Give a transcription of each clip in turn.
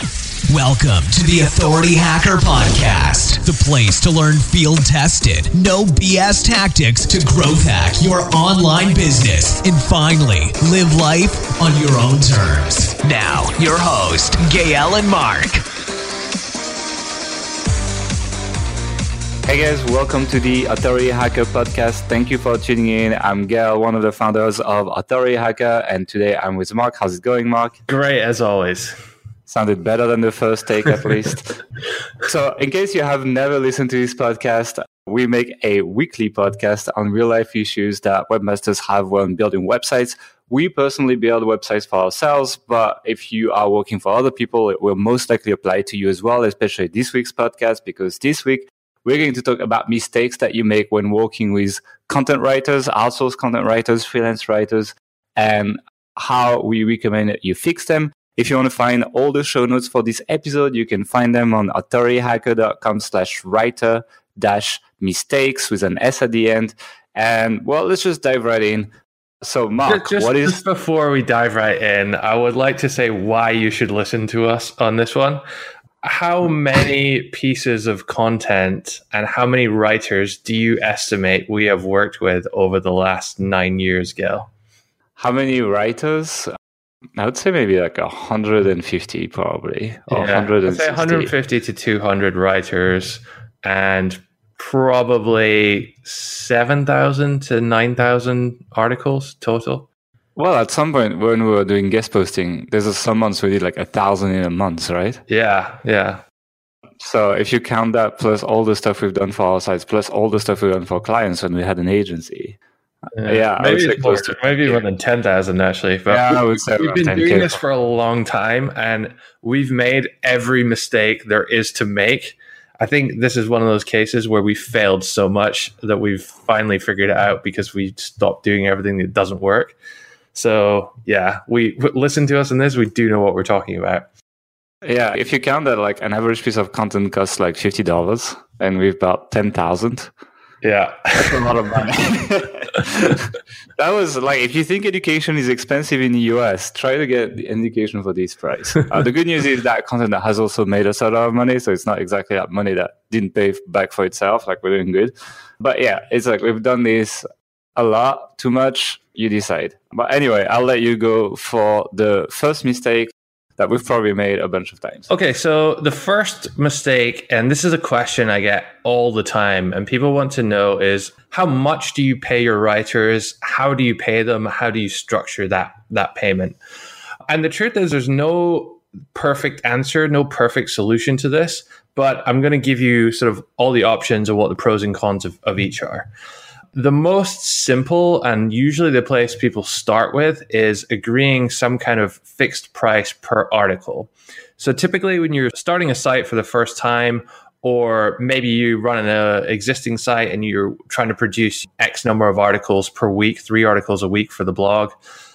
Welcome to the Authority Hacker Podcast, the place to learn field tested, no BS tactics to growth hack your online business and finally live life on your own terms. Now, your host, Gael and Mark. Hey guys, welcome to the Authority Hacker podcast. Thank you for tuning in. I'm Gael, one of the founders of Authority Hacker, and today I'm with Mark. How's it going, Mark? Great, as always. Sounded better than the first take, at least. so, in case you have never listened to this podcast, we make a weekly podcast on real life issues that webmasters have when building websites. We personally build websites for ourselves, but if you are working for other people, it will most likely apply to you as well, especially this week's podcast, because this week we're going to talk about mistakes that you make when working with content writers, outsourced content writers, freelance writers, and how we recommend that you fix them. If you want to find all the show notes for this episode, you can find them on authorityhacker.com slash writer dash mistakes with an S at the end. And well, let's just dive right in. So, Mark, just, what is just before we dive right in? I would like to say why you should listen to us on this one. How many pieces of content and how many writers do you estimate we have worked with over the last nine years, Gael? How many writers? I would say maybe like 150 probably. Or yeah, 160. 150 to 200 writers and probably 7,000 to 9,000 articles total. Well, at some point when we were doing guest posting, there's some months we did like a thousand in a month, right? Yeah, yeah. So if you count that plus all the stuff we've done for our sites, plus all the stuff we've done for clients when we had an agency, yeah, yeah maybe it's more, to, maybe more than ten thousand actually. But yeah, I would say we've been doing this for a long time, and we've made every mistake there is to make. I think this is one of those cases where we failed so much that we've finally figured it out because we stopped doing everything that doesn't work. So yeah, we listen to us in this. We do know what we're talking about. Yeah, if you count that, like an average piece of content costs like fifty dollars, and we've about ten thousand. Yeah, that's a lot of money. that was like if you think education is expensive in the US, try to get the education for this price. Uh, the good news is that content has also made us a lot of money, so it's not exactly that money that didn't pay back for itself. Like we're doing good, but yeah, it's like we've done this a lot, too much. You decide. But anyway, I'll let you go for the first mistake that we've probably made a bunch of times. Okay, so the first mistake, and this is a question I get all the time, and people want to know is how much do you pay your writers? How do you pay them? How do you structure that that payment? And the truth is, there's no perfect answer, no perfect solution to this, but I'm going to give you sort of all the options of what the pros and cons of, of each are the most simple and usually the place people start with is agreeing some kind of fixed price per article. So typically when you're starting a site for the first time or maybe you run an uh, existing site and you're trying to produce X number of articles per week, three articles a week for the blog,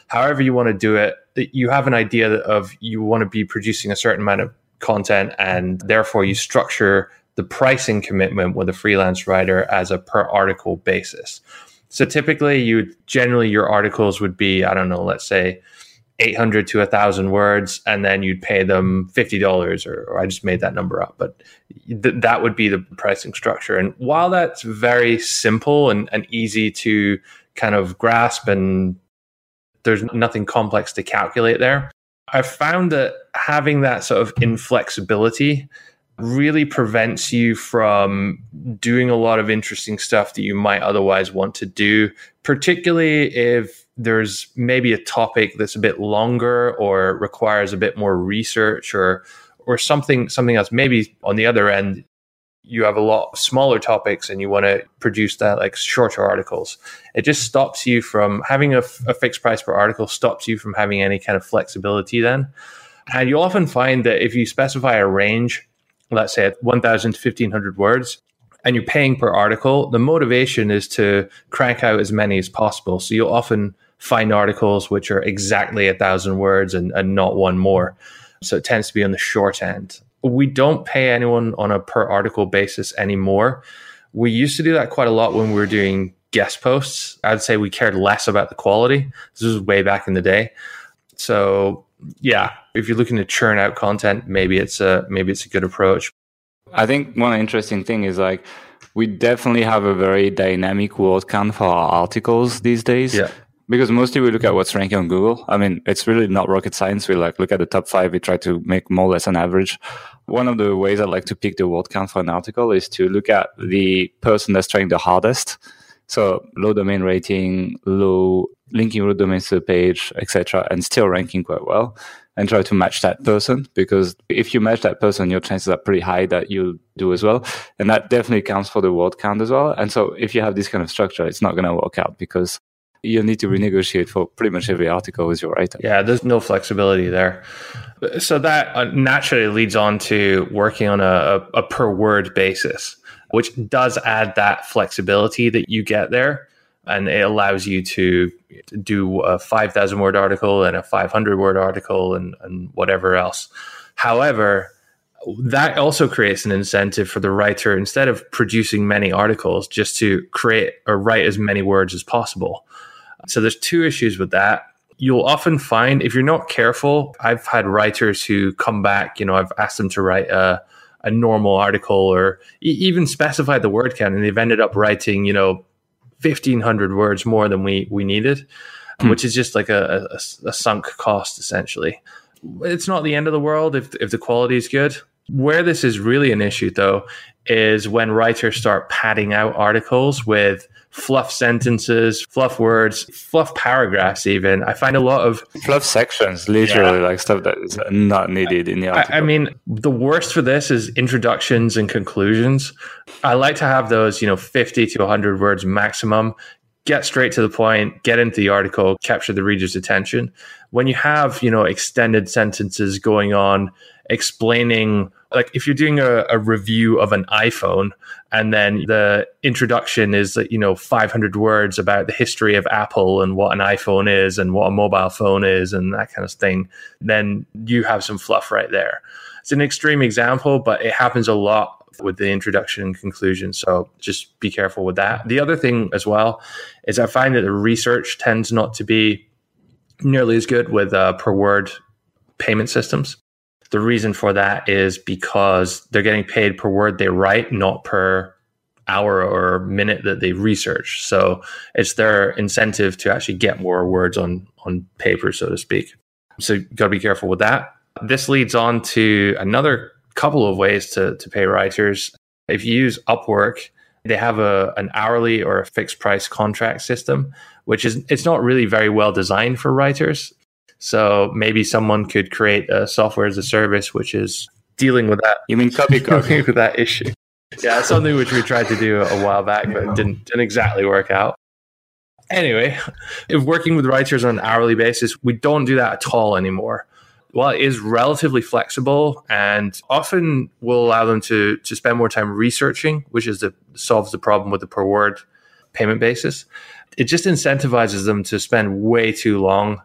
however you want to do it, you have an idea of you want to be producing a certain amount of content and therefore you structure the pricing commitment with a freelance writer as a per article basis. So typically, you generally your articles would be I don't know, let's say 800 to 1000 words and then you'd pay them $50 or, or i just made that number up but th- that would be the pricing structure and while that's very simple and, and easy to kind of grasp and there's nothing complex to calculate there i've found that having that sort of inflexibility really prevents you from doing a lot of interesting stuff that you might otherwise want to do, particularly if there's maybe a topic that's a bit longer or requires a bit more research or or something something else. Maybe on the other end you have a lot smaller topics and you want to produce that like shorter articles. It just stops you from having a, a fixed price per article stops you from having any kind of flexibility then. And you'll often find that if you specify a range let's say at 1000 to 1500 words and you're paying per article the motivation is to crank out as many as possible. So you'll often find articles which are exactly a thousand words and, and not one more. So it tends to be on the short end. We don't pay anyone on a per article basis anymore. We used to do that quite a lot when we were doing guest posts. I'd say we cared less about the quality. This was way back in the day. So yeah, if you're looking to churn out content, maybe it's a maybe it's a good approach. I think one interesting thing is like we definitely have a very dynamic word count for our articles these days. Yeah. Because mostly we look at what's ranking on Google. I mean, it's really not rocket science. We like look at the top five. We try to make more or less an average. One of the ways I like to pick the word count for an article is to look at the person that's trying the hardest. So low domain rating, low linking root domains to the page, etc., and still ranking quite well. And try to match that person because if you match that person, your chances are pretty high that you'll do as well. And that definitely counts for the word count as well. And so if you have this kind of structure, it's not going to work out because you need to renegotiate for pretty much every article with your writer. Yeah, there's no flexibility there. So that uh, naturally leads on to working on a, a per word basis, which does add that flexibility that you get there and it allows you to do a 5000 word article and a 500 word article and, and whatever else. However that also creates an incentive for the writer instead of producing many articles just to create or write as many words as possible. So there's two issues with that. You'll often find if you're not careful i've had writers who come back you know i've asked them to write a, a normal article or even specify the word count and they've ended up writing you know 1500 words more than we we needed hmm. which is just like a, a, a, sunk cost essentially it's not the end of the world if, if the quality is good where this is really an issue though is when writers start padding out articles with fluff sentences, fluff words, fluff paragraphs. Even I find a lot of fluff sections, literally yeah. like stuff that is not needed in the article. I, I, mean, the worst for this is introductions and conclusions. I like to have those, you know, fifty to hundred words maximum. Get straight to the point, get into the article, capture the reader's attention. When you have, you know, extended sentences going on explaining like if you're doing a, a, review of an iphone and then the introduction is you know 500 words about the history of apple and what an iphone is and what a mobile phone is and that kind of thing then you have some fluff right there. It's an extreme example but it happens a lot with the introduction and conclusion so just be careful with that. The other thing as well is i find that the research tends not to be nearly as good with uh, per word payment systems the reason for that is because they're getting paid per word they write, not per hour or minute that they research. So it's their incentive to actually get more words on on paper, so to speak. So got to be careful with that. This leads on to another couple of ways to to pay writers. If you use Upwork, they have a an hourly or a fixed price contract system, which is it's not really very well designed for writers. So maybe someone could create a software as a service, which is dealing with that. You mean copy copy with that issue? Yeah, something which we tried to do a while back, but didn't didn't exactly work out. Anyway, if working with writers on an hourly basis, we don't do that at all anymore. While it is relatively flexible and often will allow them to to spend more time researching, which is the solves the problem with the per word payment basis. It just incentivizes them to spend way too long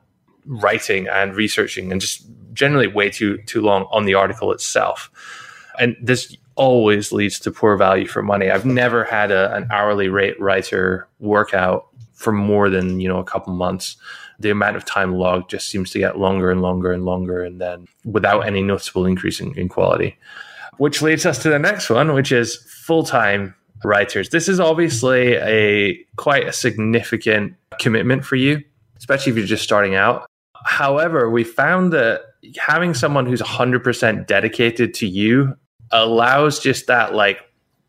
writing and researching and just generally way too too long on the article itself. And this always leads to poor value for money. I've never had a, an hourly rate writer workout for more than you know a couple months. The amount of time logged just seems to get longer and longer and longer, and then without any noticeable increase in, in quality. Which leads us to the next one, which is full time writers. This is obviously a quite a significant commitment for you, especially if you're just starting out. However, we found that having someone who's 100% dedicated to you allows just that like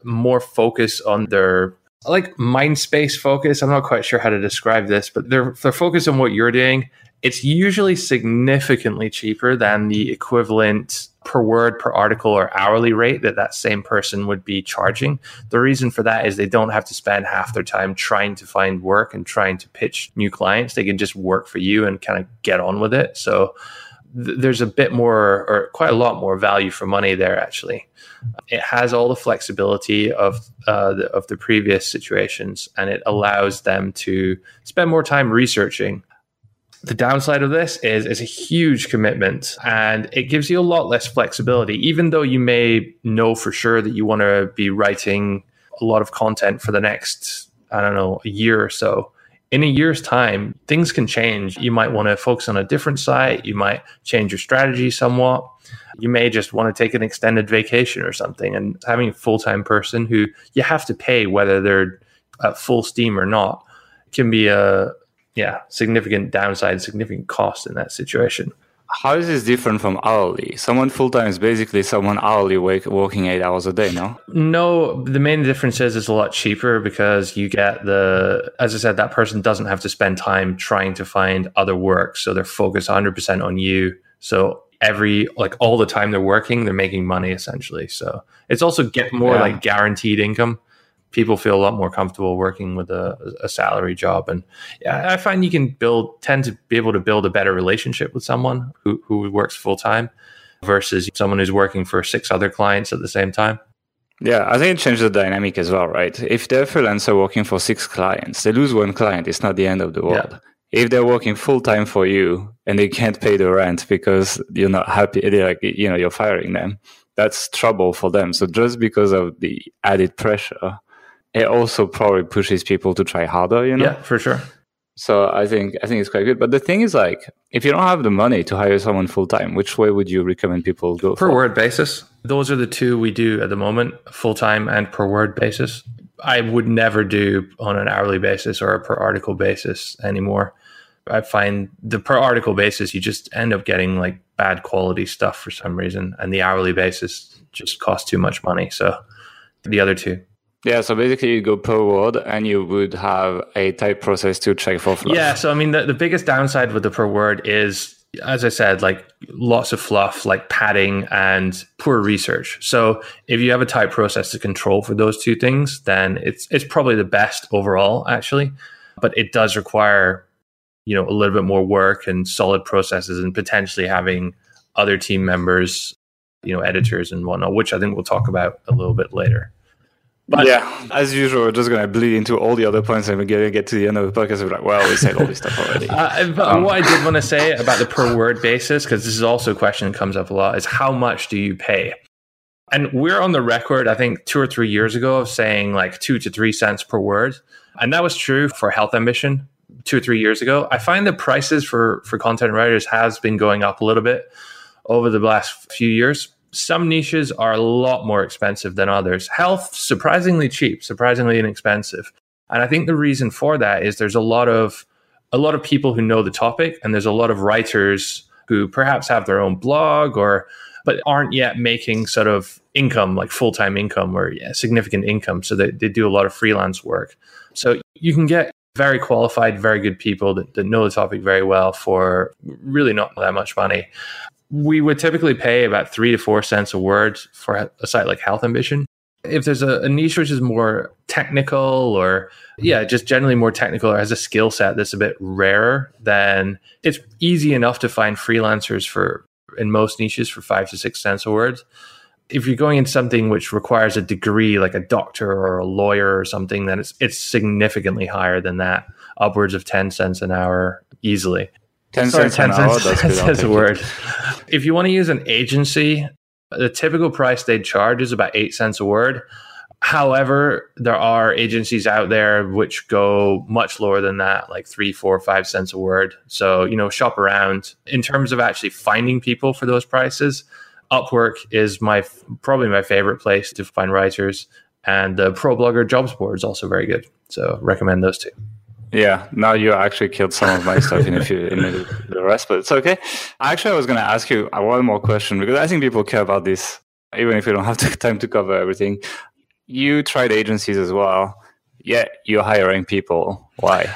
more focus on their like mind space focus. I'm not quite sure how to describe this, but they're they're focused on what you're doing. It's usually significantly cheaper than the equivalent per word per article or hourly rate that that same person would be charging. The reason for that is they don't have to spend half their time trying to find work and trying to pitch new clients. They can just work for you and kind of get on with it. So th- there's a bit more or quite a lot more value for money there actually. It has all the flexibility of uh, the, of the previous situations and it allows them to spend more time researching the downside of this is it's a huge commitment and it gives you a lot less flexibility, even though you may know for sure that you want to be writing a lot of content for the next, I don't know, a year or so. in a year's time, things can change. You might want to focus on a different site. You might change your strategy somewhat. You may just want to take an extended vacation or something. And having a full time person who you have to pay whether they're at full steam or not can be a yeah significant downside, significant cost in that situation. How is this different from hourly? Someone full time is basically someone hourly wake, working eight hours a day, no? No, the main difference is it's a lot cheaper because you get the, as I said, that person doesn't have to spend time trying to find other work. So they're focused 100% on you. So every, like all the time they're working, they're making money essentially. So it's also get more yeah. like guaranteed income people feel a lot more comfortable working with a, a salary job. And I find you can build, tend to be able to build a better relationship with someone who, who works full time versus someone who's working for six other clients at the same time. Yeah, I think it changes the dynamic as well, right? If they're freelancer working for six clients, they lose one client. It's not the end of the world. Yeah. If they're working full time for you and they can't pay the rent because you're not happy, they're like, you know, you're firing them, that's trouble for them. So just because of the added pressure, it also probably pushes people to try harder, you know? Yeah, for sure. So I think I think it's quite good. But the thing is like if you don't have the money to hire someone full time, which way would you recommend people go per for? word basis? Those are the two we do at the moment, full time and per word basis. I would never do on an hourly basis or a per article basis anymore. I find the per article basis you just end up getting like bad quality stuff for some reason and the hourly basis just costs too much money. So the other two yeah, so basically you go per word and you would have a type process to check for fluff. Yeah, so I mean, the, the biggest downside with the per word is, as I said, like lots of fluff, like padding and poor research. So if you have a type process to control for those two things, then it's it's probably the best overall, actually. But it does require, you know, a little bit more work and solid processes and potentially having other team members, you know, editors and whatnot, which I think we'll talk about a little bit later. But yeah, as usual, we're just going to bleed into all the other points and we're going to get to the end of the podcast. We're like, well, we said all this stuff already. Uh, but um, what I did want to say about the per word basis, because this is also a question that comes up a lot, is how much do you pay? And we're on the record, I think, two or three years ago of saying like two to three cents per word. And that was true for Health Ambition two or three years ago. I find the prices for, for content writers has been going up a little bit over the last few years some niches are a lot more expensive than others. Health, surprisingly cheap, surprisingly inexpensive. And I think the reason for that is there's a lot of a lot of people who know the topic and there's a lot of writers who perhaps have their own blog or but aren't yet making sort of income like full-time income or yeah, significant income so they, they do a lot of freelance work so you can get very qualified very good people that, that know the topic very well for really not that much money we would typically pay about three to four cents a word for a site like Health Ambition. If there's a, a niche which is more technical or, yeah, just generally more technical or has a skill set that's a bit rarer, then it's easy enough to find freelancers for, in most niches, for five to six cents a word. If you're going into something which requires a degree, like a doctor or a lawyer or something, then it's it's significantly higher than that, upwards of ten cents an hour easily. 10 Sorry, cents 10 an cents, hour. That's a word. If you want to use an agency, the typical price they charge is about eight cents a word. However, there are agencies out there which go much lower than that, like three, four, five cents a word. So, you know, shop around. In terms of actually finding people for those prices, Upwork is my probably my favorite place to find writers, and the ProBlogger Jobs Board is also very good. So, recommend those two. Yeah, now you actually killed some of my stuff in a few in the rest, but it's okay. Actually, I was going to ask you one more question because I think people care about this, even if we don't have the time to cover everything. You tried agencies as well, yet you're hiring people. Why?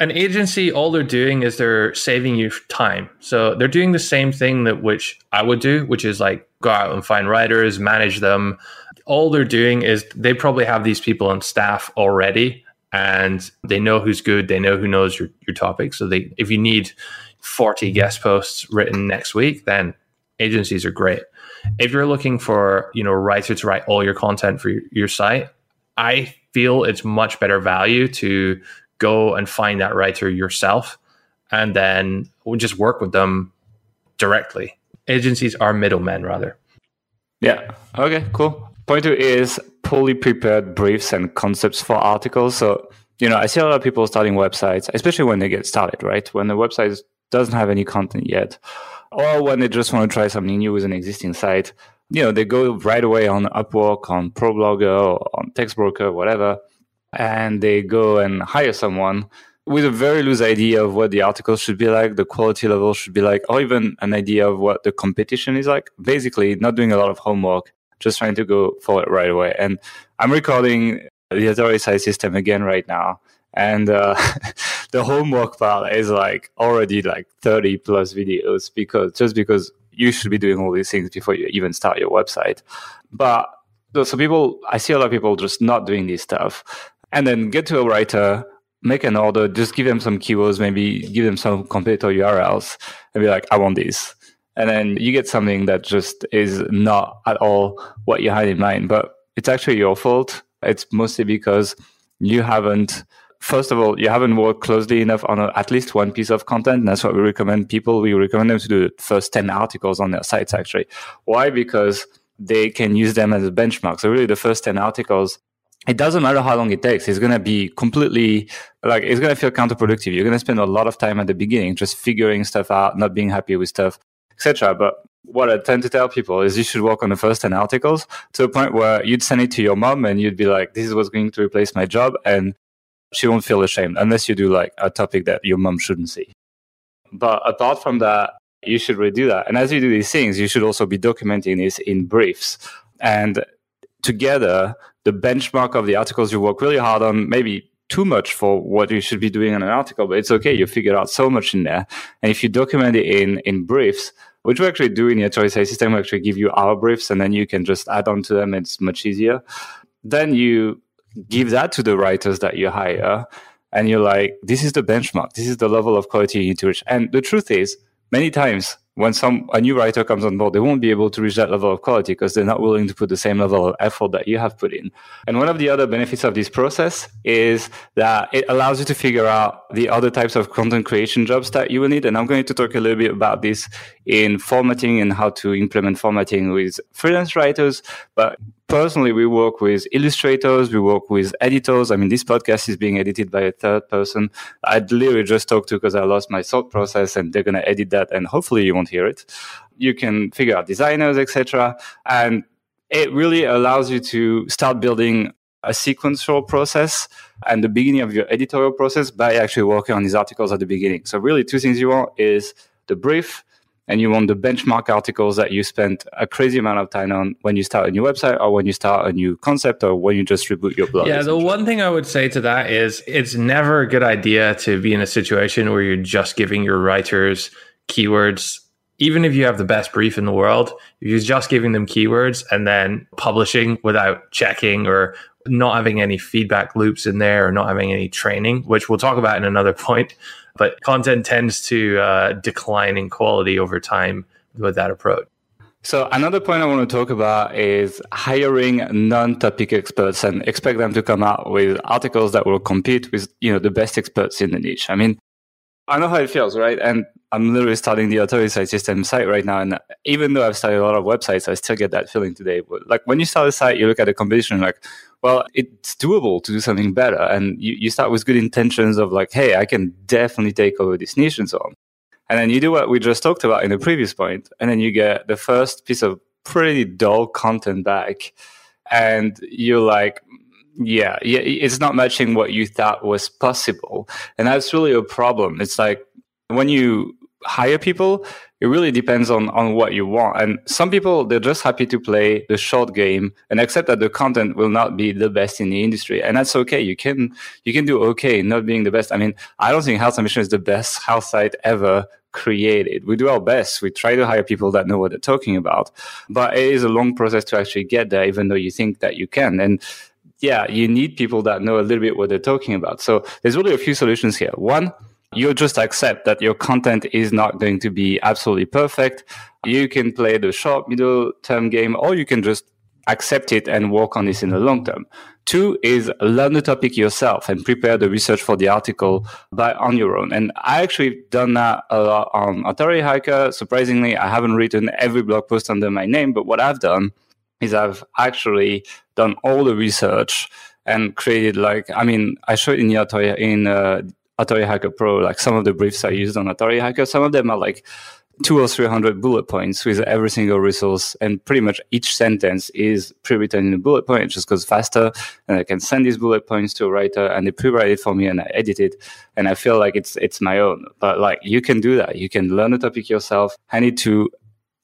An agency, all they're doing is they're saving you time. So they're doing the same thing that which I would do, which is like go out and find writers, manage them. All they're doing is they probably have these people on staff already and they know who's good. They know who knows your, your topic. So they, if you need 40 guest posts written next week, then agencies are great. If you're looking for, you know, writer to write all your content for your, site, I feel it's much better value to go and find that writer yourself and then just work with them directly. Agencies are middlemen rather. Yeah. Okay, cool. Point two is poorly prepared briefs and concepts for articles. So you know, I see a lot of people starting websites, especially when they get started, right? When the website doesn't have any content yet, or when they just want to try something new with an existing site, you know, they go right away on Upwork, on ProBlogger, on Textbroker, whatever, and they go and hire someone with a very loose idea of what the article should be like, the quality level should be like, or even an idea of what the competition is like. Basically, not doing a lot of homework, just trying to go for it right away. And I'm recording the Authority System again right now. And uh, the homework part is like already like 30 plus videos because just because you should be doing all these things before you even start your website. But so people, I see a lot of people just not doing this stuff and then get to a writer make an order, just give them some keywords, maybe give them some competitor URLs, and be like, I want this. And then you get something that just is not at all what you had in mind. But it's actually your fault. It's mostly because you haven't, first of all, you haven't worked closely enough on a, at least one piece of content. And that's what we recommend people. We recommend them to do the first 10 articles on their sites, actually. Why? Because they can use them as a benchmark. So really the first 10 articles it doesn't matter how long it takes. It's going to be completely like, it's going to feel counterproductive. You're going to spend a lot of time at the beginning just figuring stuff out, not being happy with stuff, etc. But what I tend to tell people is you should work on the first 10 articles to a point where you'd send it to your mom and you'd be like, this is what's going to replace my job. And she won't feel ashamed unless you do like a topic that your mom shouldn't see. But apart from that, you should redo that. And as you do these things, you should also be documenting this in briefs. And together, the benchmark of the articles you work really hard on, maybe too much for what you should be doing in an article, but it's okay. You figure out so much in there. And if you document it in, in briefs, which we actually do in your choice I system, we actually give you our briefs and then you can just add on to them. It's much easier. Then you give that to the writers that you hire and you're like, this is the benchmark. This is the level of quality you need to reach. And the truth is, many times when some a new writer comes on board, they won't be able to reach that level of quality because they're not willing to put the same level of effort that you have put in. And one of the other benefits of this process is that it allows you to figure out the other types of content creation jobs that you will need. And I'm going to talk a little bit about this in formatting and how to implement formatting with freelance writers. But personally, we work with illustrators, we work with editors. I mean, this podcast is being edited by a third person. I'd literally just talked to because I lost my thought process and they're going to edit that and hopefully you won't hear it. You can figure out designers, etc. And it really allows you to start building a sequential process and the beginning of your editorial process by actually working on these articles at the beginning. So really two things you want is the brief and you want the benchmark articles that you spent a crazy amount of time on when you start a new website or when you start a new concept or when you just reboot your blog. Yeah, the one thing I would say to that is it's never a good idea to be in a situation where you're just giving your writers keywords. Even if you have the best brief in the world, if you're just giving them keywords and then publishing without checking or not having any feedback loops in there or not having any training, which we'll talk about in another point, but content tends to uh, decline in quality over time with that approach. So another point I want to talk about is hiring non-topic experts and expect them to come out with articles that will compete with, you know, the best experts in the niche. I mean, I know how it feels, right? And I'm literally starting the authority site system site right now. And even though I've started a lot of websites, I still get that feeling today. Like when you start a site, you look at the competition, like, well, it's doable to do something better. And you, you start with good intentions of like, hey, I can definitely take over this niche and so on. And then you do what we just talked about in the previous point, and then you get the first piece of pretty dull content back. And you're like, yeah, yeah, it's not matching what you thought was possible. And that's really a problem. It's like when you hire people, it really depends on, on what you want. And some people, they're just happy to play the short game and accept that the content will not be the best in the industry. And that's okay. You can, you can do okay not being the best. I mean, I don't think Health Ambition is the best health site ever created. We do our best. We try to hire people that know what they're talking about, but it is a long process to actually get there, even though you think that you can. And yeah, you need people that know a little bit what they're talking about. So there's really a few solutions here. One, you just accept that your content is not going to be absolutely perfect. You can play the short, middle term game, or you can just accept it and work on this in the long term. Two is learn the topic yourself and prepare the research for the article by on your own. And I actually done that a lot on Authority Hacker. Surprisingly, I haven't written every blog post under my name, but what I've done is I've actually done all the research and created like, I mean, I showed in the Authority, in uh, Authority Hacker Pro, like some of the briefs I used on Authority Hacker. Some of them are like two or three hundred bullet points with every single resource, and pretty much each sentence is pre-written in a bullet point. It just goes faster, and I can send these bullet points to a writer, and they pre-write it for me, and I edit it, and I feel like it's it's my own. But like you can do that. You can learn the topic yourself, hand it to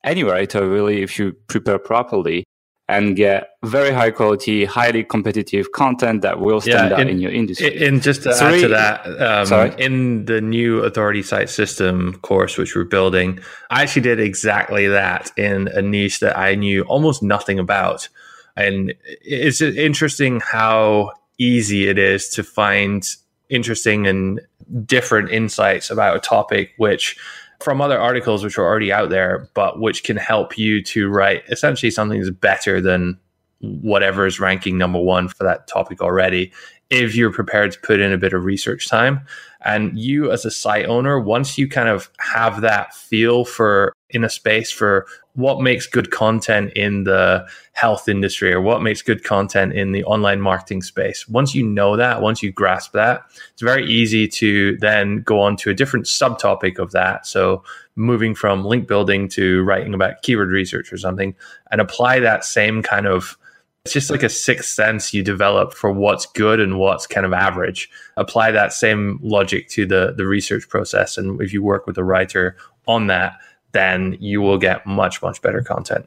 any writer really if you prepare properly and get very high quality, highly competitive content that will stand yeah, in, out in your industry. And just to Sorry. add to that, um, in the new Authority Site System course, which we're building, I actually did exactly that in a niche that I knew almost nothing about. And it's interesting how easy it is to find interesting and different insights about a topic, which from other articles which are already out there, but which can help you to write essentially something that's better than whatever is ranking number one for that topic already if you're prepared to put in a bit of research time. And you, as a site owner, once you kind of have that feel for in a space for what makes good content in the health industry or what makes good content in the online marketing space. Once you know that, once you grasp that, it's very easy to then go on to a different subtopic of that. So moving from link building to writing about keyword research or something and apply that same kind of it's just like a sixth sense you develop for what's good and what's kind of average. Apply that same logic to the the research process, and if you work with a writer on that, then you will get much much better content.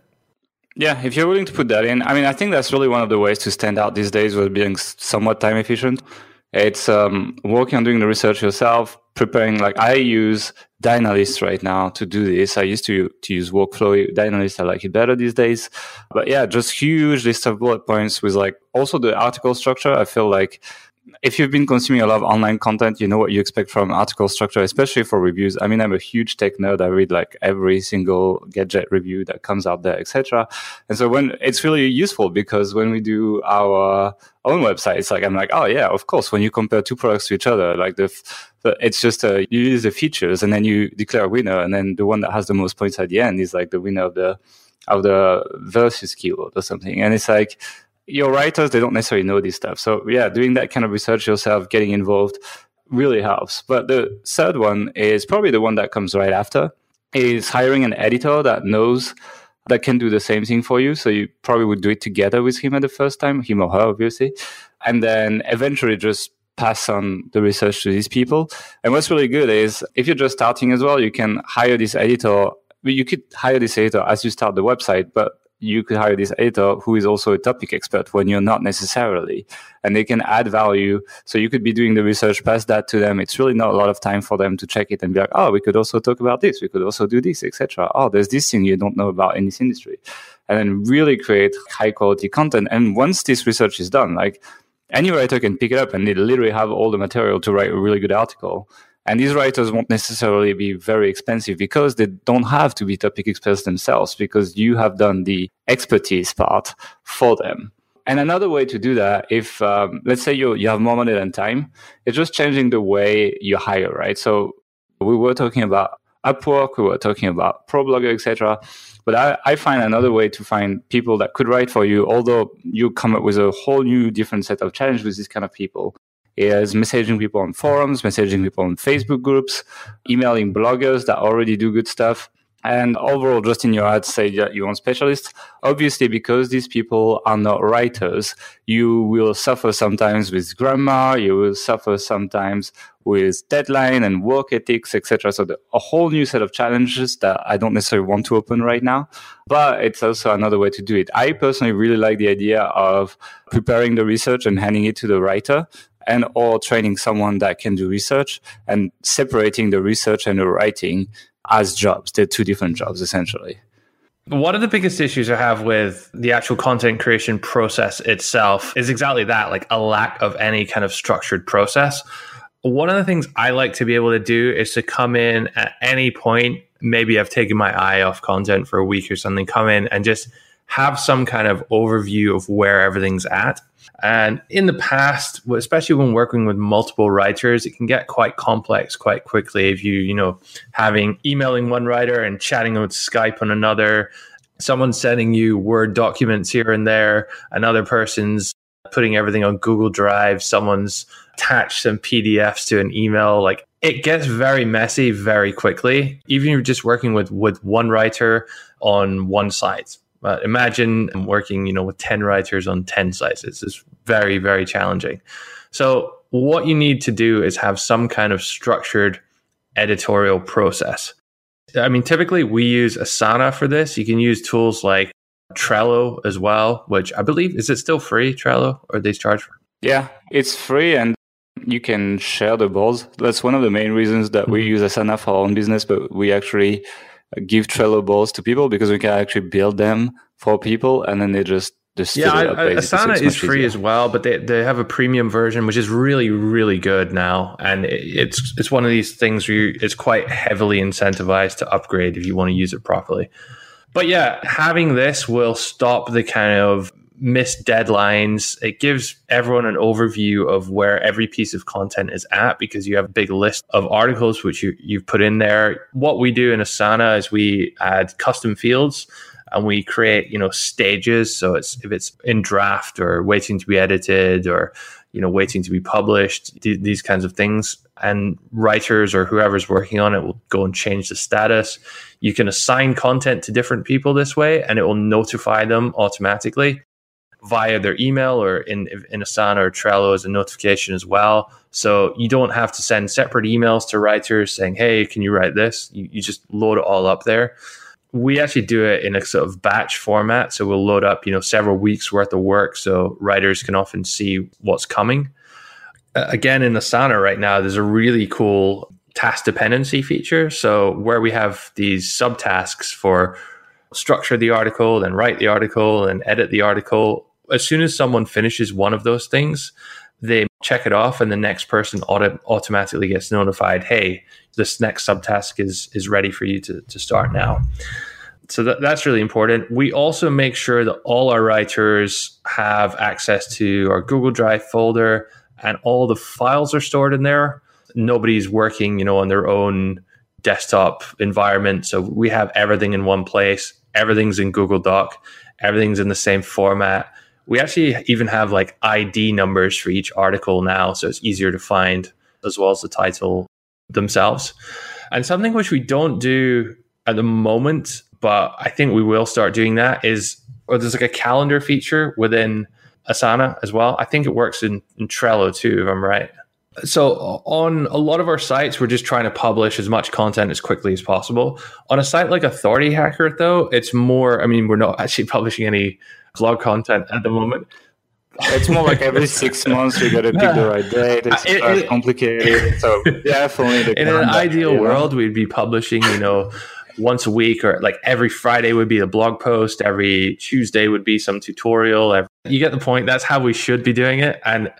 Yeah, if you're willing to put that in, I mean, I think that's really one of the ways to stand out these days with being somewhat time efficient. It's um, working on doing the research yourself, preparing. Like I use Dynalist right now to do this. I used to to use WorkFlowy. Dynalist. I like it better these days. But yeah, just huge list of bullet points with like also the article structure. I feel like if you've been consuming a lot of online content, you know what you expect from article structure, especially for reviews. I mean, I'm a huge tech nerd. I read like every single gadget review that comes out there, etc. And so when it's really useful because when we do our own website, it's like I'm like, oh yeah, of course. When you compare two products to each other, like the, the it's just uh, you use the features and then you declare a winner, and then the one that has the most points at the end is like the winner of the of the versus keyword or something. And it's like your writers they don't necessarily know this stuff. So yeah doing that kind of research yourself getting involved really helps. But the third one is probably the one that comes right after is hiring an editor that knows that can do the same thing for you. So you probably would do it together with him at the first time him or her obviously. And then eventually just pass on the research to these people. And what's really good is if you're just starting as well you can hire this editor. You could hire this editor as you start the website but you could hire this editor who is also a topic expert when you're not necessarily. And they can add value. So you could be doing the research pass that to them. It's really not a lot of time for them to check it and be like oh we could also talk about this. We could also do this etc oh there's this thing you don't know about in this industry. And then really create high quality content. And once this research is done like any writer can pick it up and they literally have all the material to write a really good article and these writers won't necessarily be very expensive because they don't have to be topic experts themselves because you have done the expertise part for them. And another way to do that, if um, let's say you you have more money than time, it's just changing the way you hire, right? So we were talking about Upwork, we were talking about ProBlogger, etc. But I, I find another way to find people that could write for you, although you come up with a whole new different set of challenges with these kind of people is messaging people on forums, messaging people on Facebook groups, emailing bloggers that already do good stuff. And overall, just in your ad, say that you want specialists. Obviously, because these people are not writers, you will suffer sometimes with grammar. You will suffer sometimes with deadline and work ethics, etc. So the, a whole new set of challenges that I don't necessarily want to open right now, but it's also another way to do it. I personally really like the idea of preparing the research and handing it to the writer and or training someone that can do research and separating the research and the writing as jobs. They're two different jobs essentially. One of the biggest issues I have with the actual content creation process itself is exactly that, like a lack of any kind of structured process. One of the things I like to be able to do is to come in at any point. Maybe I've taken my eye off content for a week or something, come in and just have some kind of overview of where everything's at. And in the past, especially when working with multiple writers, it can get quite complex quite quickly if you, you know, having emailing one writer and chatting on Skype on another, someone sending you Word documents here and there, another person's putting everything on Google Drive, someone's attached some PDFs to an email. Like it gets very messy very quickly, even if you're just working with, with one writer on one site. But imagine working, you know, with 10 writers on 10 sites. It's very, very challenging. So what you need to do is have some kind of structured editorial process. I mean, typically we use Asana for this. You can use tools like Trello as well, which I believe is it still free, Trello, or they charge for? Yeah, it's free and you can share the boards. That's one of the main reasons that we mm-hmm. use Asana for our own business, but we actually give Trello boards to people because we can actually build them for people and then they just just yeah, I, I, Asana so is free easier. as well, but they, they have a premium version which is really really good now, and it, it's it's one of these things where you, it's quite heavily incentivized to upgrade if you want to use it properly. But yeah, having this will stop the kind of missed deadlines. It gives everyone an overview of where every piece of content is at because you have a big list of articles which you, you've put in there. What we do in Asana is we add custom fields and we create, you know, stages. So it's if it's in draft or waiting to be edited or, you know, waiting to be published, th- these kinds of things. And writers or whoever's working on it will go and change the status. You can assign content to different people this way and it will notify them automatically via their email or in, in Asana or Trello as a notification as well. So you don't have to send separate emails to writers saying, hey, can you write this? You, you just load it all up there. We actually do it in a sort of batch format. So we'll load up, you know, several weeks worth of work so writers can often see what's coming. Uh, again, in Asana right now, there's a really cool task dependency feature. So where we have these subtasks for structure the article, then write the article, and edit the article as soon as someone finishes one of those things, they check it off, and the next person auto- automatically gets notified. Hey, this next subtask is is ready for you to to start now. So that, that's really important. We also make sure that all our writers have access to our Google Drive folder, and all the files are stored in there. Nobody's working, you know, on their own desktop environment. So we have everything in one place. Everything's in Google Doc. Everything's in the same format we actually even have like ID numbers for each article now, so it's easier to find as well as the title themselves. And something which we don't do at the moment, but I think we will start doing that is, or there's like a calendar feature within Asana as well. I think it works in, in Trello too, if I'm right. So on a lot of our sites, we're just trying to publish as much content as quickly as possible. On a site like Authority Hacker, though, it's more. I mean, we're not actually publishing any blog content at the moment. It's more like every six months you got to pick the right date. It's it, it, complicated. So definitely, in an ideal yeah. world, we'd be publishing, you know, once a week or like every Friday would be a blog post. Every Tuesday would be some tutorial. Every, you get the point. That's how we should be doing it. And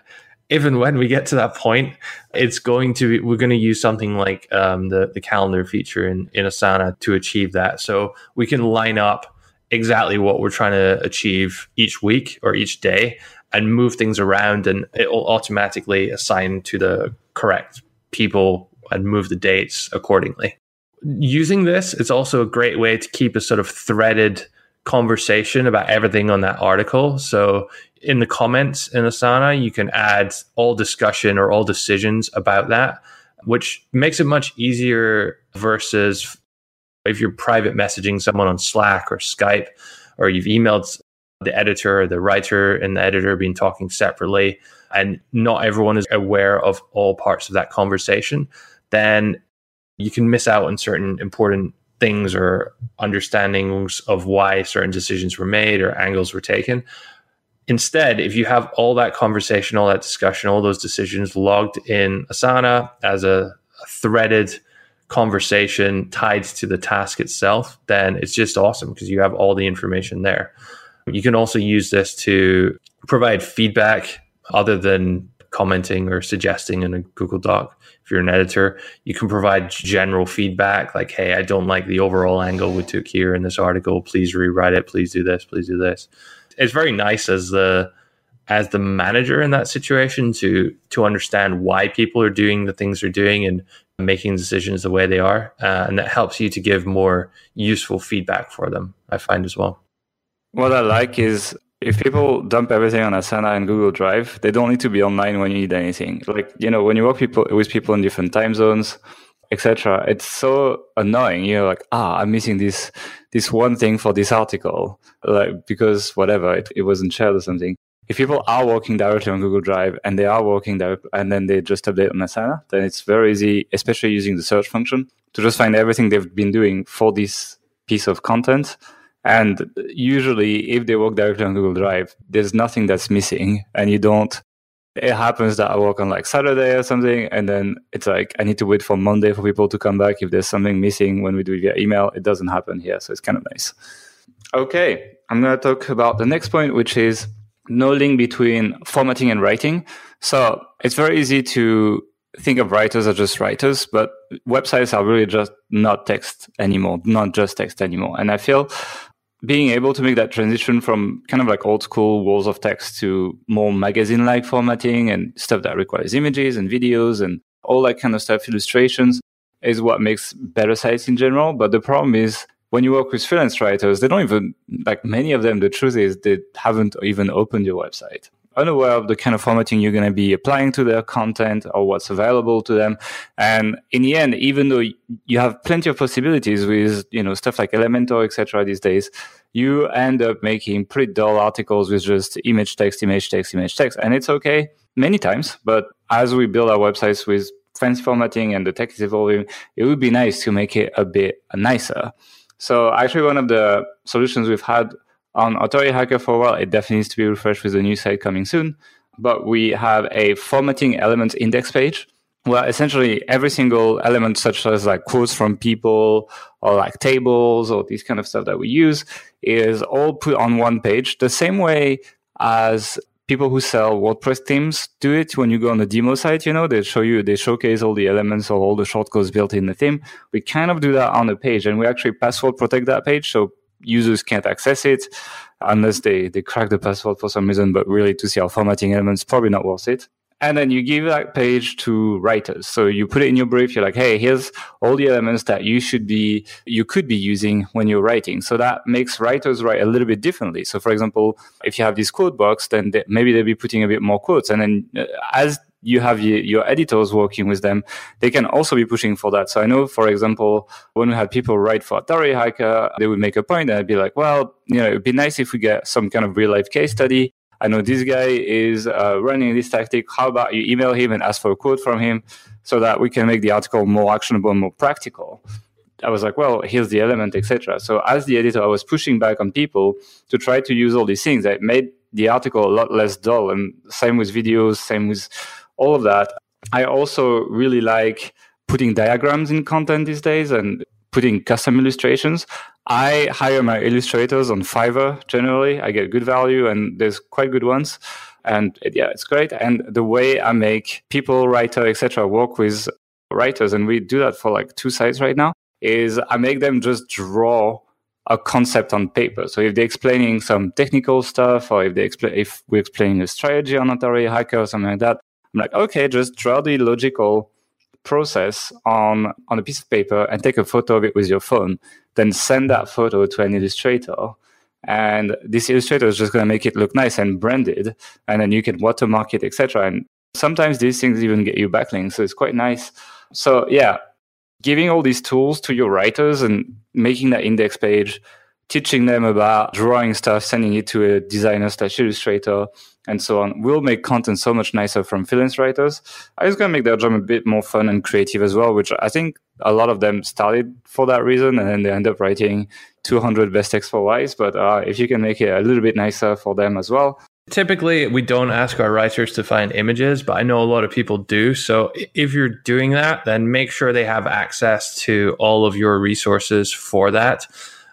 even when we get to that point, it's going to be, we're going to use something like um, the the calendar feature in in Asana to achieve that. So we can line up exactly what we're trying to achieve each week or each day and move things around and it will automatically assign to the correct people and move the dates accordingly. Using this, it's also a great way to keep a sort of threaded conversation about everything on that article. So in the comments in Asana, you can add all discussion or all decisions about that, which makes it much easier versus if you're private messaging someone on Slack or Skype, or you've emailed the editor or the writer and the editor been talking separately, and not everyone is aware of all parts of that conversation, then you can miss out on certain important things or understandings of why certain decisions were made or angles were taken. Instead, if you have all that conversation, all that discussion, all those decisions logged in Asana as a, a threaded conversation tied to the task itself, then it's just awesome because you have all the information there. You can also use this to provide feedback other than commenting or suggesting in a Google Doc. If you're an editor, you can provide general feedback like, hey, I don't like the overall angle we took here in this article. Please rewrite it. Please do this. Please do this. It's very nice as the as the manager in that situation to to understand why people are doing the things they're doing and making decisions the way they are. Uh, and that helps you to give more useful feedback for them, I find as well. What I like is if people dump everything on Asana and Google Drive, they don't need to be online when you need anything. Like, you know, when you work people with people in different time zones, etc., it's so annoying. You're like, ah, I'm missing this this one thing for this article, like because whatever, it, it wasn't shared or something. If people are working directly on Google Drive and they are working there and then they just update on Asana, then it's very easy, especially using the search function, to just find everything they've been doing for this piece of content and usually, if they work directly on Google Drive, there's nothing that's missing, and you don't. It happens that I work on like Saturday or something, and then it's like I need to wait for Monday for people to come back. If there's something missing when we do it via email, it doesn't happen here, so it's kind of nice. Okay, I'm going to talk about the next point, which is no link between formatting and writing. So it's very easy to think of writers as just writers, but websites are really just not text anymore, not just text anymore. And I feel being able to make that transition from kind of like old school walls of text to more magazine like formatting and stuff that requires images and videos and all that kind of stuff, illustrations is what makes better sites in general. But the problem is when you work with freelance writers, they don't even, like many of them, the truth is they haven't even opened your website unaware of the kind of formatting you're going to be applying to their content or what's available to them. And in the end, even though you have plenty of possibilities with, you know, stuff like Elementor, etc. these days, you end up making pretty dull articles with just image text, image text, image text. And it's okay many times. But as we build our websites with fancy formatting and the text is evolving, it would be nice to make it a bit nicer. So actually one of the solutions we've had on Authority Hacker for a while. It definitely needs to be refreshed with a new site coming soon. But we have a formatting elements index page where essentially every single element, such as like quotes from people or like tables or these kind of stuff that we use, is all put on one page, the same way as people who sell WordPress themes do it when you go on the demo site, you know, they show you, they showcase all the elements of all the shortcodes built in the theme. We kind of do that on the page and we actually password protect that page. So users can't access it unless they, they crack the password for some reason. But really, to see our formatting elements, probably not worth it. And then you give that page to writers. So you put it in your brief. You're like, hey, here's all the elements that you should be, you could be using when you're writing. So that makes writers write a little bit differently. So for example, if you have this quote box, then they, maybe they'll be putting a bit more quotes. And then uh, as you have your editors working with them, they can also be pushing for that. So I know, for example, when we had people write for Authority Hacker, they would make a point and I'd be like, well, you know, it'd be nice if we get some kind of real life case study. I know this guy is uh, running this tactic. How about you email him and ask for a quote from him so that we can make the article more actionable and more practical? I was like, well, here's the element, etc. So as the editor, I was pushing back on people to try to use all these things that made the article a lot less dull. And same with videos, same with all of that. I also really like putting diagrams in content these days and putting custom illustrations. I hire my illustrators on Fiverr generally. I get good value and there's quite good ones. And yeah, it's great. And the way I make people, writer, etc., work with writers, and we do that for like two sites right now, is I make them just draw a concept on paper. So if they're explaining some technical stuff, or if they explain, if we're explaining a strategy on Authority Hacker or something like that, I'm like, okay, just draw the logical process on on a piece of paper and take a photo of it with your phone. Then send that photo to an illustrator. And this illustrator is just going to make it look nice and branded. And then you can watermark it, etc. And sometimes these things even get you backlinks. So it's quite nice. So yeah, giving all these tools to your writers and making that index page, teaching them about drawing stuff, sending it to a designer slash illustrator, and so on will make content so much nicer from freelance writers. I was going to make their job a bit more fun and creative as well, which I think a lot of them started for that reason, and then they end up writing 200 best text for wise. But uh, if you can make it a little bit nicer for them as well. Typically, we don't ask our writers to find images, but I know a lot of people do. So if you're doing that, then make sure they have access to all of your resources for that.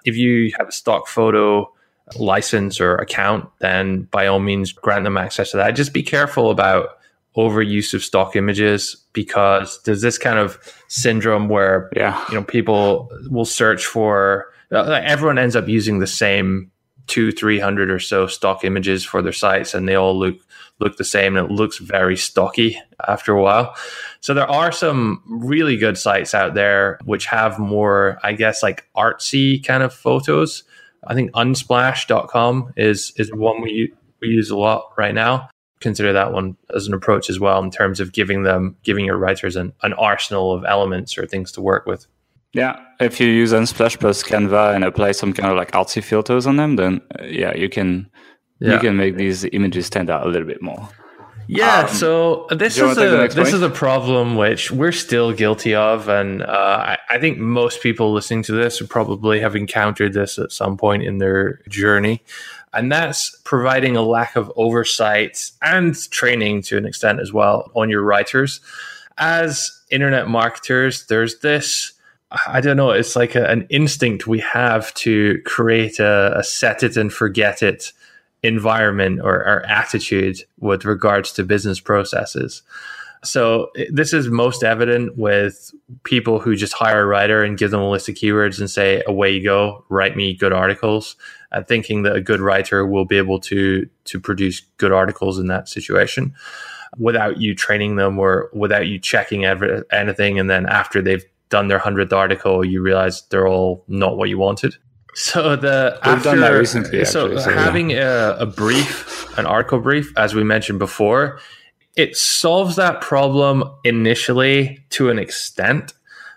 If you have a stock photo, license or account, then by all means grant them access to that. Just be careful about overuse of stock images because there's this kind of syndrome where yeah. you know people will search for everyone ends up using the same two three hundred or so stock images for their sites and they all look look the same and it looks very stocky after a while so there are some really good sites out there which have more i guess like artsy kind of photos I think unsplash.com is is one we we use a lot right now. Consider that one as an approach as well in terms of giving them giving your writers an, an arsenal of elements or things to work with. Yeah, if you use Unsplash plus Canva and apply some kind of like artsy filters on them, then uh, yeah, you can yeah. you can make these images stand out a little bit more. Yeah, um, so this is a this is a problem which we're still guilty of, and uh, I, I, think most people listening to this would probably have encountered this at some point in their journey, and that's providing a lack of oversight and training to an extent as well on your writers. As internet marketers, there's this. I don't know. It's like a, an instinct we have to create a, a set it and forget it environment or, our attitude with regards to business processes. So this is most evident with people who just hire a writer and give them a list of keywords and say, "Away you go, write me good articles," uh, thinking that a good writer will be able to to produce good articles in that situation without you training them or without you checking ever, anything. And then after they've done their hundredth article, you realize they're all not what you wanted. So the We've after, done that recently. So, actually, so having yeah. a, a brief, an article brief, as we mentioned before, it solves that problem initially to an extent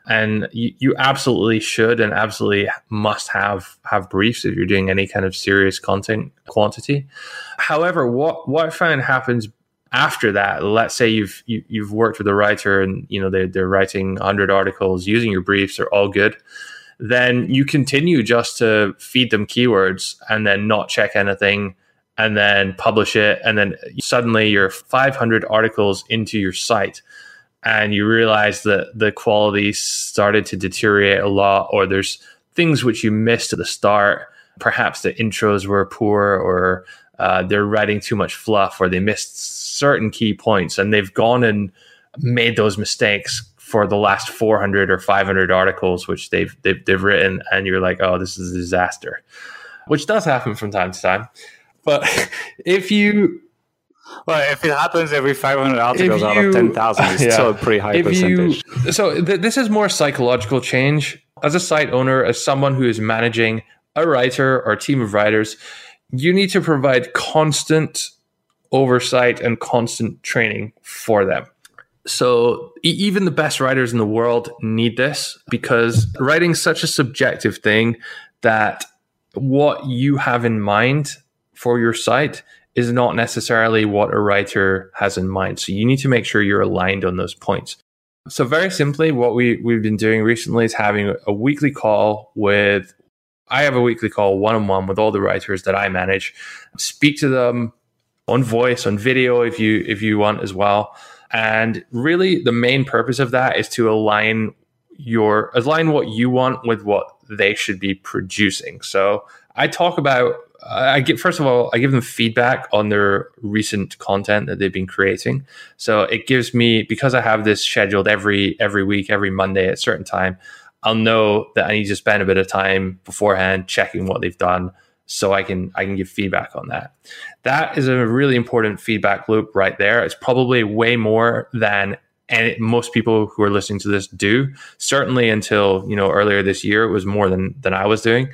and you, you, absolutely should and absolutely must have have briefs if you're doing any kind of serious content quantity however what what i find happens after that let's say you've you, have you have worked with a writer and you know they're, they're writing 100 articles using your briefs they're all good then you continue just to feed them keywords and then not check anything and then publish it. And then suddenly you're 500 articles into your site and you realize that the quality started to deteriorate a lot, or there's things which you missed at the start. Perhaps the intros were poor, or uh, they're writing too much fluff, or they missed certain key points, and they've gone and made those mistakes for the last 400 or 500 articles which they've, they've they've written and you're like oh this is a disaster which does happen from time to time but if you well, if it happens every 500 articles you, out of 10,000, it's yeah. still a pretty high if percentage. You, so th- this is more psychological change. As a site owner, as someone who is managing a writer or a team of writers, you need to provide constant oversight and constant training for them. So even the best writers in the world need this because writing is such a subjective thing that what you have in mind for your site is not necessarily what a writer has in mind. So you need to make sure you're aligned on those points. So very simply, what we, we've been doing recently is having a weekly call with I have a weekly call one on one with all the writers that I manage, speak to them on voice, on video if you if you want as well and really, the main purpose of that is to align your align what you want with what they should be producing. So I talk about I get first of all I give them feedback on their recent content that they've been creating. So it gives me because I have this scheduled every every week, every Monday at a certain time. I'll know that I need to spend a bit of time beforehand checking what they've done so I can I can give feedback on that. That is a really important feedback loop right there. It's probably way more than and most people who are listening to this do. Certainly until you know earlier this year, it was more than than I was doing.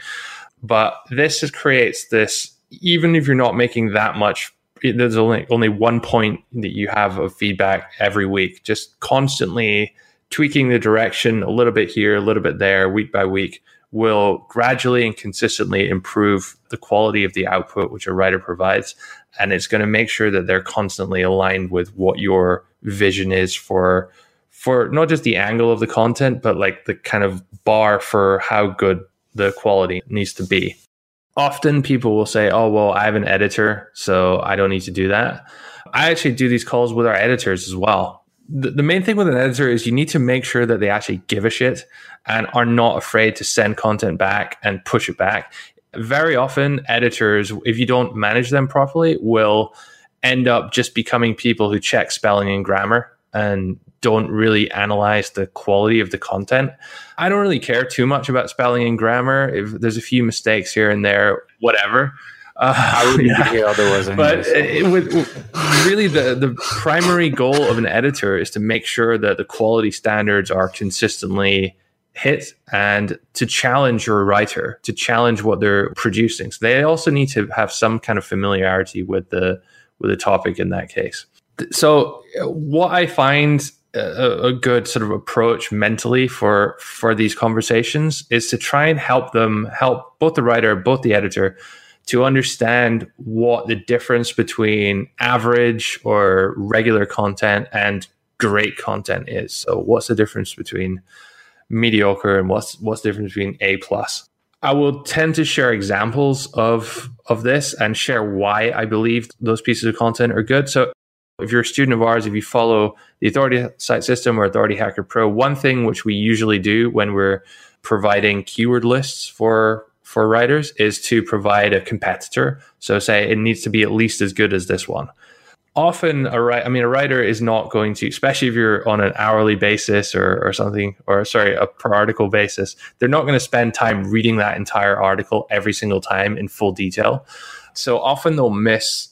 But this just creates this. Even if you're not making that much, there's only only one point that you have of feedback every week. Just constantly tweaking the direction a little bit here, a little bit there, week by week will gradually and consistently improve the quality of the output which a writer provides. And it's going to make sure that they're constantly aligned with what your vision is for for not just the angle of the content, but like the kind of bar for how good the quality needs to be. Often people will say, Oh, well, I have an editor, so I don't need to do that. I actually do these calls with our editors as well the, the main thing with an editor is you need to make sure that they actually give a shit and are not afraid to send content back and push it back. Very often, editors, if you don't manage them properly, will end up just becoming people who check spelling and grammar and don't really analyze the quality of the content. I don't really care too much about spelling and grammar. If there's a few mistakes here and there, whatever. Uh, I wouldn't yeah. hear otherwise. But it, it really, the the primary goal of an editor is to make sure that the quality standards are consistently hit and to challenge your writer, to challenge what they're producing. So they also need to have some kind of familiarity with the with the topic in that case. So what I find a, a good sort of approach mentally for for these conversations is to try and help them help both the writer, both the editor to understand what the difference between average or regular content and great content is. So what's the difference between mediocre and what's what's the difference between A plus? I will tend to share examples of of this and share why I believe those pieces of content are good. So if you're a student of ours, if you follow the Authority Site System or Authority Hacker Pro, one thing which we usually do when we're providing keyword lists for for writers is to provide a competitor. So say it needs to be at least as good as this one. Often a writer, I mean a writer is not going to, especially if you're on an hourly basis or, or something, or sorry, a per article basis, they're not going to spend time reading that entire article every single time in full detail. So often they'll miss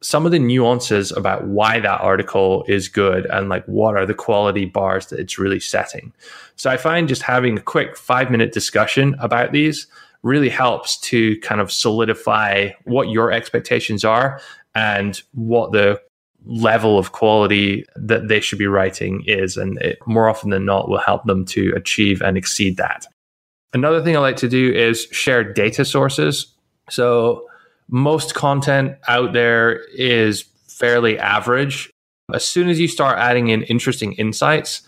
some of the nuances about why that article is good and like what are the quality bars that it's really setting. So I find just having a quick five minute discussion about these really helps to kind of solidify what your expectations are and what the level of quality that they should be writing is. And it more often than not will help them to achieve and exceed that. Another thing I like to do is share data sources. So most content out there is fairly average. As soon as you start adding in interesting insights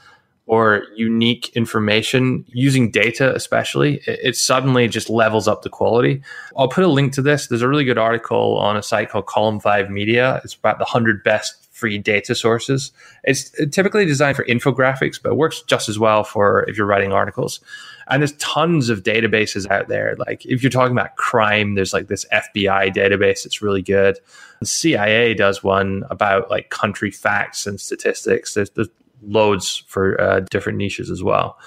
or unique information using data, especially, it, it, suddenly just levels up the quality. I'll put a link to this. There's a really good article on a site called Column 5 Media. It's about the 100 best free data sources. It's uh, typically designed for infographics, but it works just as well for if you're writing articles. And there's tons of databases out there. Like if you're talking about crime, there's like this FBI database that's really good. The CIA does one about like country facts and statistics. There's, there's loads for uh, different niches as well.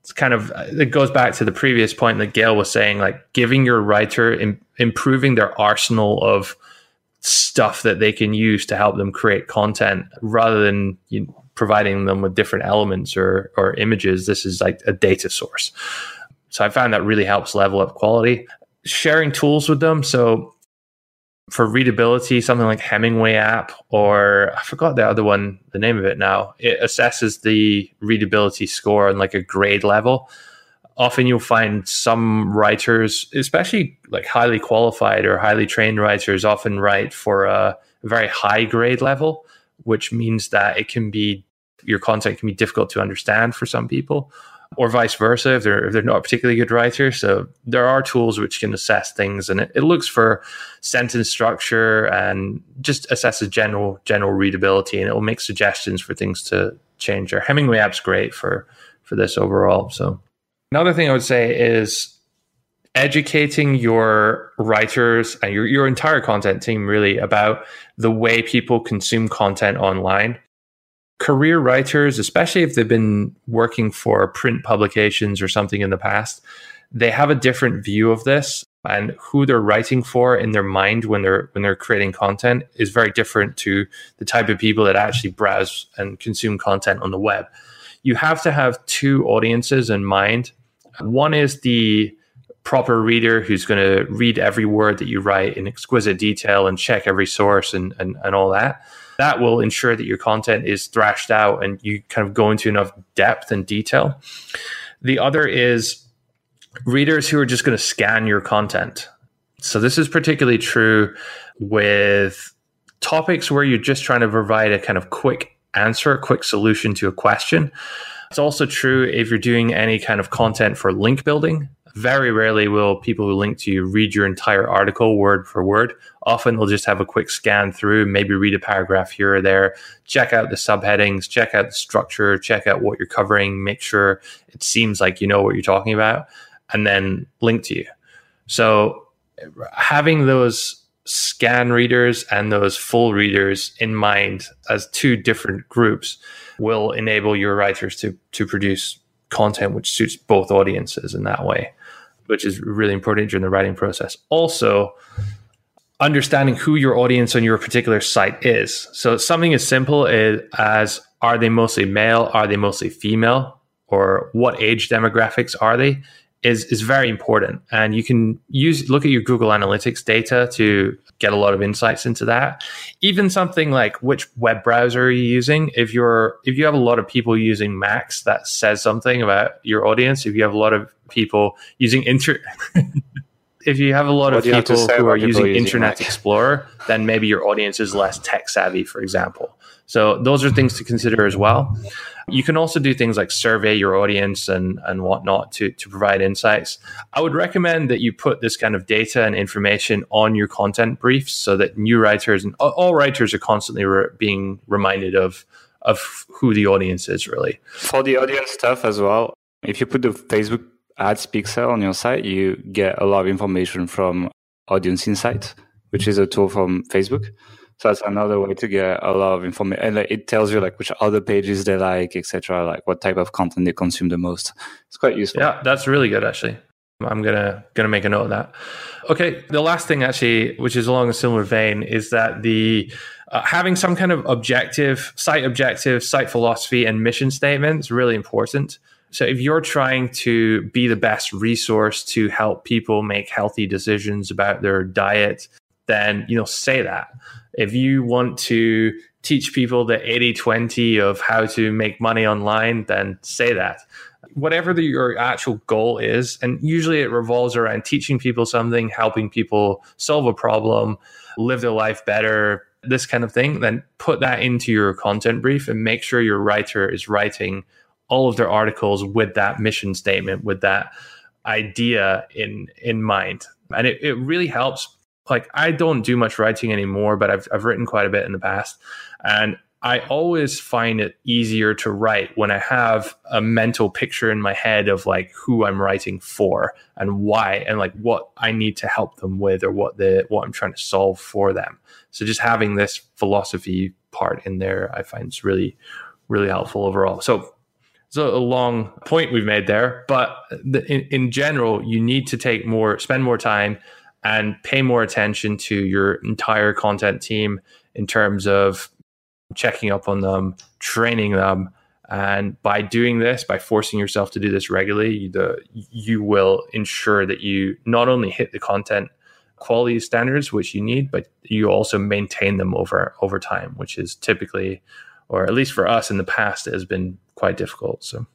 It's kind of it goes back to the previous point that Gael was saying, like giving your writer Im- improving their arsenal of stuff that they can use to help them create content rather than you know, providing them with different elements or or images. This is like a data source. So I found that really helps level up quality. Sharing tools with them. So for readability, something like Hemingway app, or I forgot the other one, the name of it now. It assesses the readability score on like a grade level. Often you'll find some writers, especially like highly qualified or highly trained writers, often write for a very high grade level, which means that it can be your content can be difficult to understand for some people or vice versa if they're if they're not a particularly good writer so there are tools which can assess things and it, it looks for sentence structure and just assesses general general readability and it will make suggestions for things to change. Our hemingway app's great for for this overall so. Another thing i would say is educating your writers and your, your entire content team really about the way people consume content online career writers, especially if they've been working for print publications or something in the past, they have a different view of this and who they're writing for in their mind when they're when they're creating content is very different to the type of people that actually browse and consume content on the web. You have to have two audiences in mind. One is the proper reader who's going to read every word that you write in exquisite detail and check every source and, and, and all that that will ensure that your content is thrashed out and you kind of go into enough depth and detail. The other is readers who are just going to scan your content. So this is particularly true with topics where you're just trying to provide a kind of quick answer, a quick solution to a question. It's also true if you're doing any kind of content for link building. Very rarely will people who link to you read your entire article word for word. Often they'll just have a quick scan through, maybe read a paragraph here or there, check out the subheadings, check out the structure, check out what you're covering, make sure it seems like you know what you're talking about, and then link to you. So having those scan readers and those full readers in mind as two different groups will enable your writers to to produce content which suits both audiences in that way which is really important during the writing process. Also, understanding who your audience on your particular site is. So something as simple as are they mostly male? Are they mostly female? or what age demographics are they is is very important. And you can use look at your google analytics data to get a lot of insights into that. Even something like which web browser are you using? If you're if you have a lot of people using macs that says something about your audience. If you have a lot of people using inter if you have a lot what of people who are using, using internet Mac? explorer then maybe your audience is less tech savvy for example. So those are things to consider as well you can also do things like survey your audience and, and whatnot to, to provide insights. I would recommend that you put this kind of data and information on your content briefs so that new writers and all writers are constantly re- being reminded of of who the audience is really. For the audience stuff as well, if you put the Facebook ads pixel on your site, you get a lot of information from Audience Insight, which is a tool from Facebook. So that's another way to get a lot of information, and like, it tells you like which other pages they like, etc. Like what type of content they consume the most. It's quite useful. Yeah, that's really good actually. I'm gonna gonna make a note of that. Okay, the last thing actually, which is along a similar vein, is that the uh, having some kind of objective, site objective, site philosophy, and mission statement is really important. So if you're trying to be the best resource to help people make healthy decisions about their diet, then you know say that if you want to teach people the 80 20 of how to make money online, then say that. Whatever the, your actual goal is, and usually it revolves around teaching people something, helping people solve a problem, live their life better, this kind of thing, then put that into your content brief and make sure your writer is writing all of their articles with that mission statement, with that idea in in mind. And it, it really helps like I don't do much writing anymore, but I've I've written quite a bit in the past, and I always find it easier to write when I have a mental picture in my head of like who I'm writing for and why and like what I need to help them with or what the what I'm trying to solve for them. So just having this philosophy part in there, I find is really really helpful overall. So it's a long point we've made there, but in, in general, you need to take more, spend more time and pay more attention to your entire content team in terms of checking up on them, training them. And by doing this, by forcing yourself to do this regularly, the, you will ensure that you not only hit the content quality standards which you need, but you also maintain them over over time, which is typically, or at least for us in the past, it has been quite difficult. So.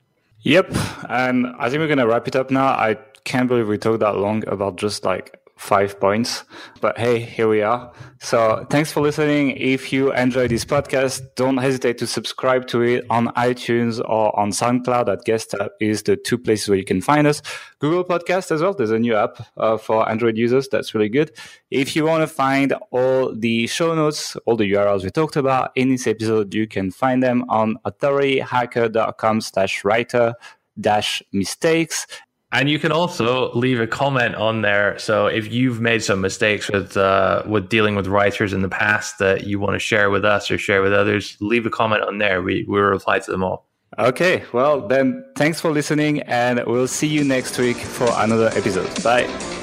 Yep, and I think we're gonna wrap it up now. I can't believe we talked that long about just like five points. But hey, here we are. So thanks for listening. If you enjoy this podcast, don't hesitate to subscribe to it on iTunes or on SoundCloud. At Guest App is the two places where you can find us. Google Podcast as well. There's a new app uh, for Android users. That's really good. If you want to find all the show notes, all the URLs we talked about in this episode, you can find them on authorityhacker.com slash writer dash mistakes and you can also leave a comment on there. So if you've made some mistakes with uh, with dealing with writers in the past that you want to share with us or share with others, leave a comment on there. We we reply to them all. Okay, well then, thanks for listening, and we'll see you next week for another episode. Bye.